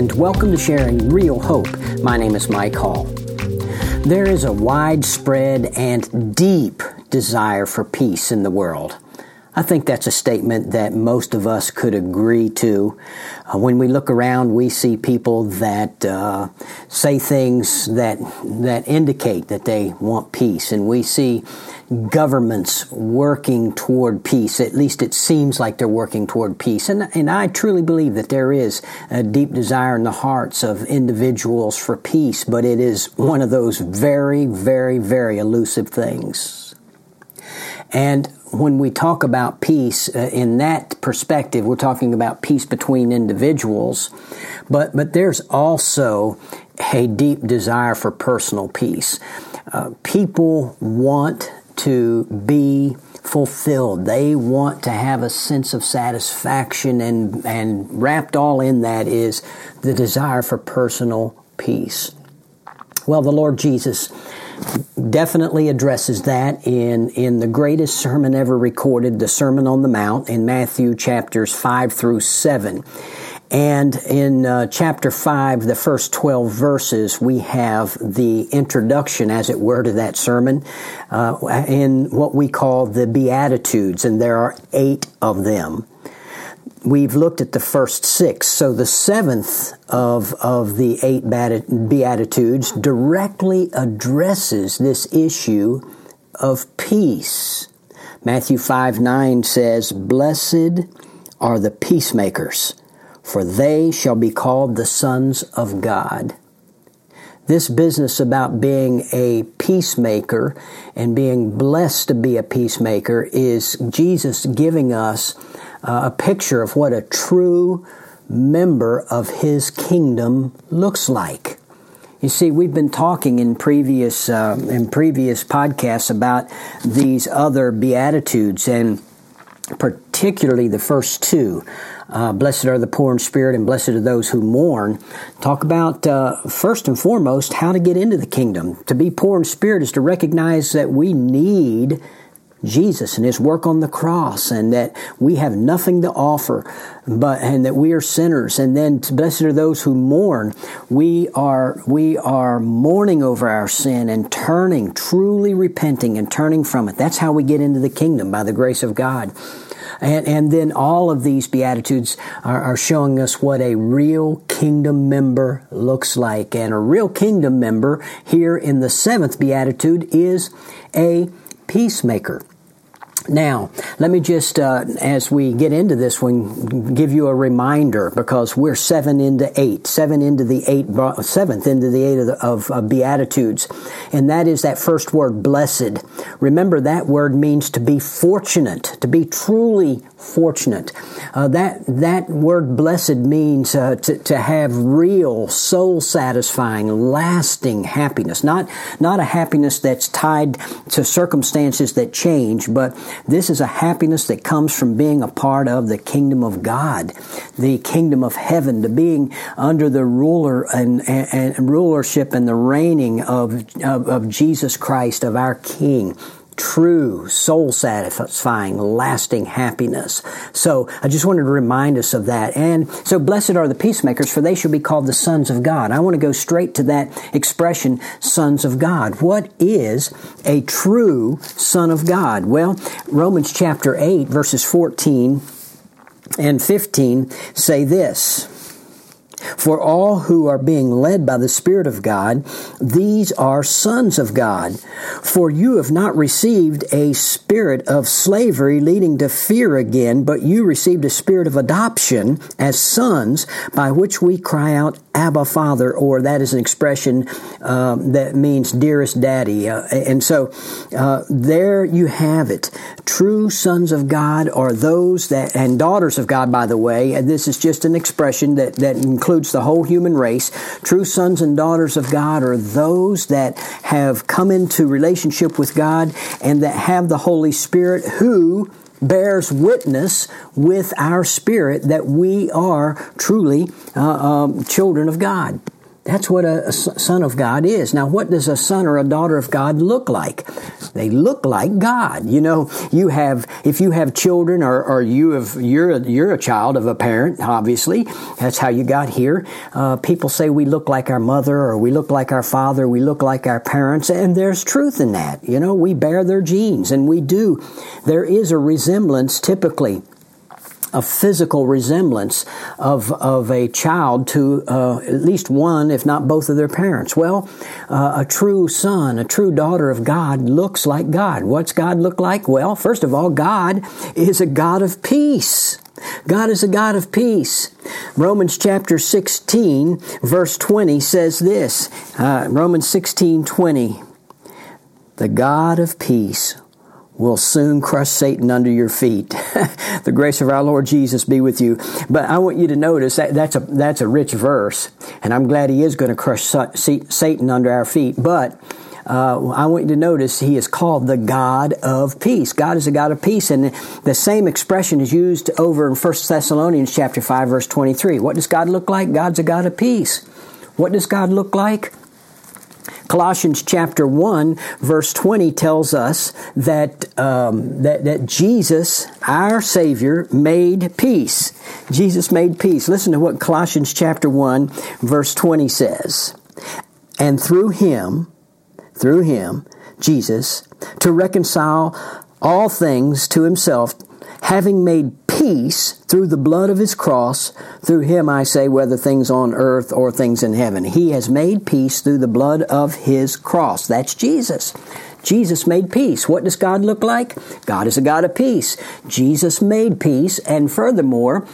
and welcome to Sharing Real Hope. My name is Mike Hall. There is a widespread and deep desire for peace in the world. I think that's a statement that most of us could agree to. Uh, when we look around, we see people that uh, say things that that indicate that they want peace, and we see governments working toward peace. At least it seems like they're working toward peace, and and I truly believe that there is a deep desire in the hearts of individuals for peace, but it is one of those very, very, very elusive things. And when we talk about peace uh, in that perspective, we're talking about peace between individuals, but but there's also a deep desire for personal peace. Uh, people want to be fulfilled. They want to have a sense of satisfaction, and and wrapped all in that is the desire for personal peace. Well, the Lord Jesus definitely addresses that in, in the greatest sermon ever recorded, the Sermon on the Mount, in Matthew chapters 5 through 7. And in uh, chapter 5, the first 12 verses, we have the introduction, as it were, to that sermon uh, in what we call the Beatitudes, and there are eight of them we've looked at the first six. So the seventh of, of the eight Beatitudes directly addresses this issue of peace. Matthew 5 9 says, Blessed are the peacemakers, for they shall be called the sons of God. This business about being a peacemaker and being blessed to be a peacemaker is Jesus giving us uh, a picture of what a true member of his kingdom looks like. You see, we've been talking in previous uh, in previous podcasts about these other beatitudes, and particularly the first two. Uh, blessed are the poor in spirit, and blessed are those who mourn. Talk about uh, first and foremost how to get into the kingdom. To be poor in spirit is to recognize that we need Jesus and his work on the cross and that we have nothing to offer but and that we are sinners. And then blessed are those who mourn. We are we are mourning over our sin and turning truly repenting and turning from it. That's how we get into the kingdom by the grace of God. And, and then all of these Beatitudes are, are showing us what a real kingdom member looks like. And a real kingdom member here in the seventh Beatitude is a peacemaker. Now, let me just, uh, as we get into this one, give you a reminder because we're seven into eight, seven into the eight, seventh into the eight of, the, of, of Beatitudes. And that is that first word, blessed. Remember, that word means to be fortunate, to be truly fortunate. Uh, that, that word blessed means uh, to, to have real, soul satisfying, lasting happiness. Not, not a happiness that's tied to circumstances that change, but this is a happiness that comes from being a part of the kingdom of God, the kingdom of heaven, to being under the ruler and, and, and rulership and the reigning of, of, of Jesus Christ, of our King true, soul satisfying, lasting happiness. So I just wanted to remind us of that. And so blessed are the peacemakers, for they shall be called the sons of God. I want to go straight to that expression, sons of God. What is a true son of God? Well, Romans chapter 8, verses 14 and 15 say this. For all who are being led by the Spirit of God, these are sons of God. For you have not received a spirit of slavery leading to fear again, but you received a spirit of adoption as sons, by which we cry out, Abba, Father, or that is an expression um, that means dearest daddy. Uh, and so uh, there you have it. True sons of God are those that, and daughters of God, by the way, and this is just an expression that, that includes the whole human race. True sons and daughters of God are those that have come into relationship with God and that have the Holy Spirit who bears witness with our spirit that we are truly uh, um, children of God. That's what a, a, son of God is. Now, what does a son or a daughter of God look like? They look like God. You know, you have if you have children, or, or you have you're a, you're a child of a parent. Obviously, that's how you got here. Uh, people say we look like our mother, or we look like our father, we look like our parents, and there's truth in that. You know, we bear their genes, and we do. There is a resemblance typically a physical resemblance of, of a child to uh, at least one, if not both of their parents. Well, uh, a true son, a true daughter of God looks like God. What's God look like? Well, first of all, God is a God of peace. God is a God of peace. Romans chapter 16, verse 20 says this uh, Romans 16, 20. The God of peace will soon crush Satan under your feet. the grace of our Lord Jesus be with you. But I want you to notice that that's a, that's a rich verse, and I'm glad he is going to crush Satan under our feet. But uh, I want you to notice he is called the God of peace. God is a God of peace, and the same expression is used over in 1 Thessalonians chapter 5, verse 23. What does God look like? God's a God of peace. What does God look like? Colossians chapter 1, verse 20 tells us that, um, that, that Jesus, our Savior, made peace. Jesus made peace. Listen to what Colossians chapter 1, verse 20 says. And through Him, through Him, Jesus, to reconcile all things to Himself, having made peace through the blood of his cross. Through him, I say, whether things on earth or things in heaven. He has made peace through the blood of his cross. That's Jesus. Jesus made peace. What does God look like? God is a God of peace. Jesus made peace, and furthermore,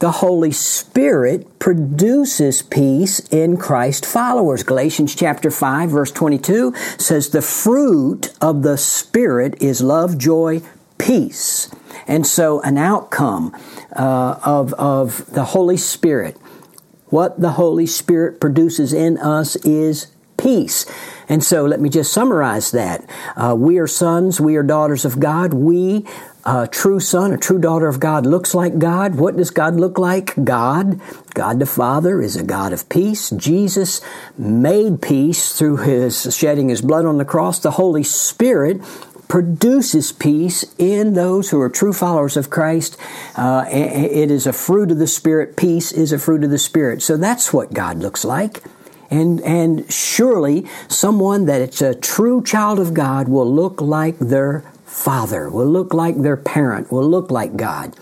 the Holy Spirit produces peace in Christ followers. Galatians chapter 5 verse 22 says the fruit of the Spirit is love, joy, peace. And so, an outcome uh, of, of the Holy Spirit, what the Holy Spirit produces in us is peace. And so, let me just summarize that. Uh, we are sons, we are daughters of God. We, a true son, a true daughter of God, looks like God. What does God look like? God, God the Father, is a God of peace. Jesus made peace through his shedding his blood on the cross. The Holy Spirit produces peace in those who are true followers of Christ. Uh, it is a fruit of the Spirit. Peace is a fruit of the Spirit. So that's what God looks like. And, and surely someone that it's a true child of God will look like their father, will look like their parent, will look like God.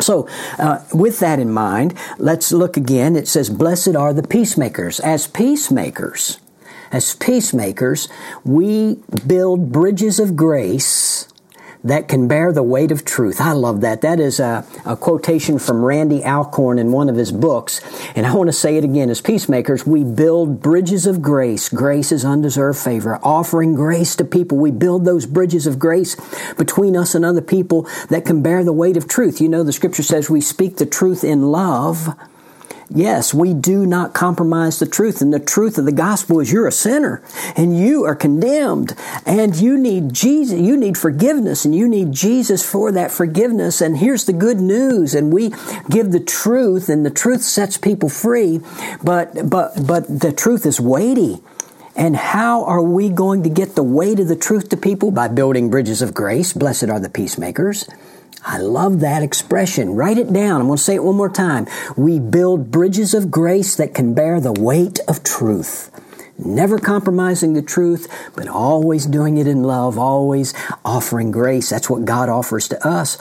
So, uh, with that in mind, let's look again. It says, Blessed are the peacemakers. As peacemakers, as peacemakers, we build bridges of grace that can bear the weight of truth. I love that. That is a, a, quotation from Randy Alcorn in one of his books. And I want to say it again. As peacemakers, we build bridges of grace. Grace is undeserved favor. Offering grace to people. We build those bridges of grace between us and other people that can bear the weight of truth. You know, the scripture says we speak the truth in love Yes, we do not compromise the truth. And the truth of the gospel is you're a sinner and you are condemned and you need Jesus. You need forgiveness and you need Jesus for that forgiveness. And here's the good news. And we give the truth and the truth sets people free. But, but, but the truth is weighty. And how are we going to get the weight of the truth to people? By building bridges of grace. Blessed are the peacemakers. I love that expression. Write it down. I'm going to say it one more time. We build bridges of grace that can bear the weight of truth. Never compromising the truth, but always doing it in love, always offering grace. That's what God offers to us.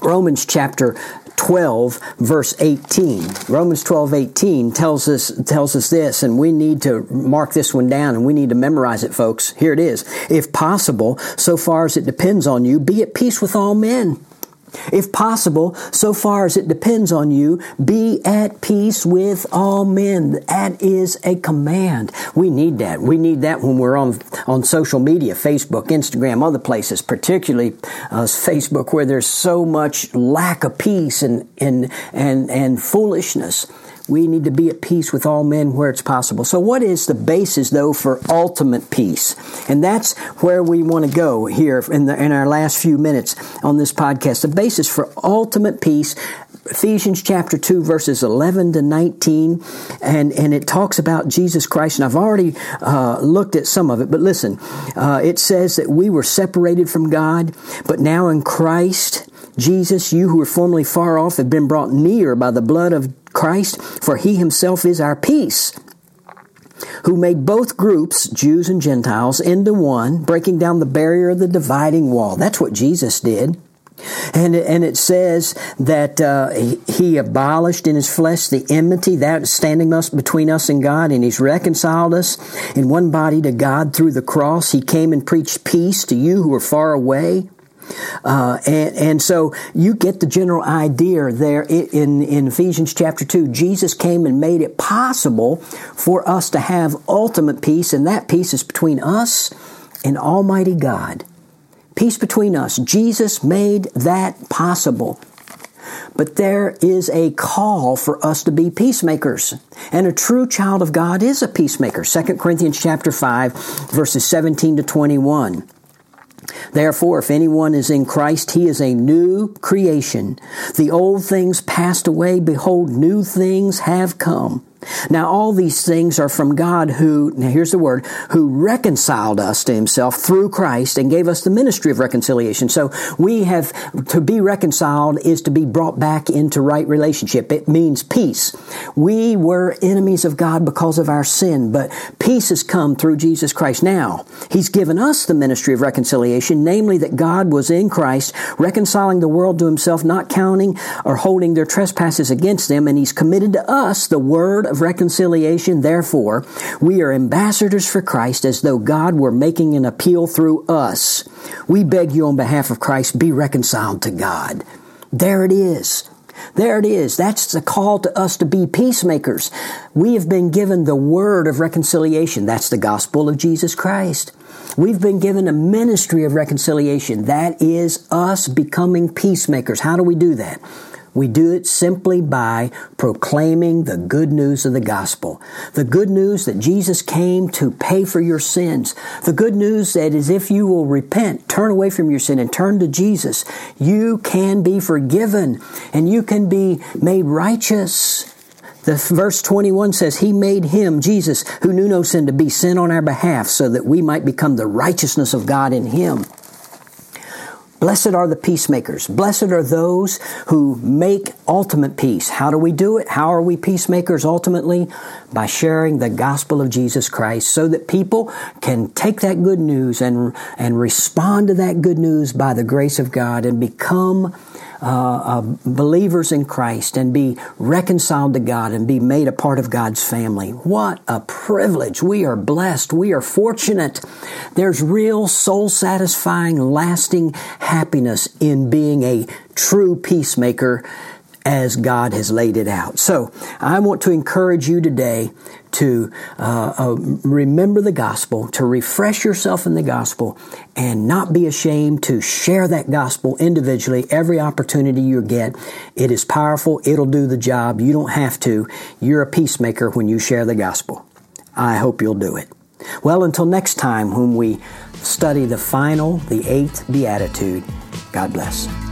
Romans chapter 12 verse 18 romans 12 18 tells us tells us this and we need to mark this one down and we need to memorize it folks. Here it is. If possible so far as it depends on you be at peace with all men if possible, so far as it depends on you, be at peace with all men. That is a command. We need that. We need that when we're on, on social media, Facebook, Instagram, other places, particularly uh, Facebook, where there's so much lack of peace and, and, and, and foolishness. We need to be at peace with all men where it's possible. So, what is the basis, though, for ultimate peace? And that's where we want to go here in, the, in our last few minutes on this podcast. The basis for ultimate peace Ephesians chapter 2, verses 11 to 19, and, and it talks about Jesus Christ. And I've already uh, looked at some of it, but listen, uh, it says that we were separated from God, but now in Christ, Jesus, you who were formerly far off have been brought near by the blood of Christ, for he himself is our peace who made both groups, Jews and Gentiles, into one, breaking down the barrier of the dividing wall. That's what Jesus did. And, and it says that uh, he, he, abolished in his flesh the enmity that standing us between us and God, and he's reconciled us in one body to God through the cross. He came and preached peace to you who are far away. Uh, and, and, so you get the general idea there in, in Ephesians chapter 2. Jesus came and made it possible for us to have ultimate peace, and that peace is between us and Almighty God peace between us. Jesus made that possible. But there is a call for us to be peacemakers. And a true child of God is a peacemaker. 2 Corinthians chapter 5 verses 17 to 21. Therefore, if anyone is in Christ, he is a new creation. The old things passed away. Behold, new things have come. Now, all these things are from God who, now here's the word, who reconciled us to himself through Christ and gave us the ministry of reconciliation. So we have, to be reconciled is to be brought back into right relationship. It means peace. We were enemies of God because of our sin, but peace has come through Jesus Christ. Now, He's given us the ministry of reconciliation, namely that God was in Christ, reconciling the world to Himself, not counting or holding their trespasses against them, and He's committed to us the word of reconciliation. Therefore, we are ambassadors for Christ as though God were making an appeal through us. We beg you on behalf of Christ, be reconciled to God. There it is. There it is. That's the call to us to be peacemakers. We have been given the word of reconciliation. That's the gospel of Jesus Christ. We've been given a ministry of reconciliation. That is us becoming peacemakers. How do we do that? We do it simply by proclaiming the good news of the gospel. The good news that Jesus came to pay for your sins. The good news that is if you will repent, turn away from your sin and turn to Jesus, you can be forgiven and you can be made righteous. The verse 21 says, He made him, Jesus, who knew no sin, to be sin on our behalf so that we might become the righteousness of God in him. Blessed are the peacemakers. Blessed are those who make ultimate peace. How do we do it? How are we peacemakers ultimately? By sharing the gospel of Jesus Christ so that people can take that good news and, and respond to that good news by the grace of God and become uh, believers in Christ and be reconciled to God and be made a part of God's family. What a privilege. We are blessed. We are fortunate. There's real soul satisfying, lasting happiness in being a true peacemaker as God has laid it out. So I want to encourage you today to uh, uh, remember the gospel, to refresh yourself in the gospel, and not be ashamed to share that gospel individually every opportunity you get. It is powerful. It'll do the job. You don't have to. You're a peacemaker when you share the gospel. I hope you'll do it. Well, until next time when we study the final, the eighth beatitude, God bless.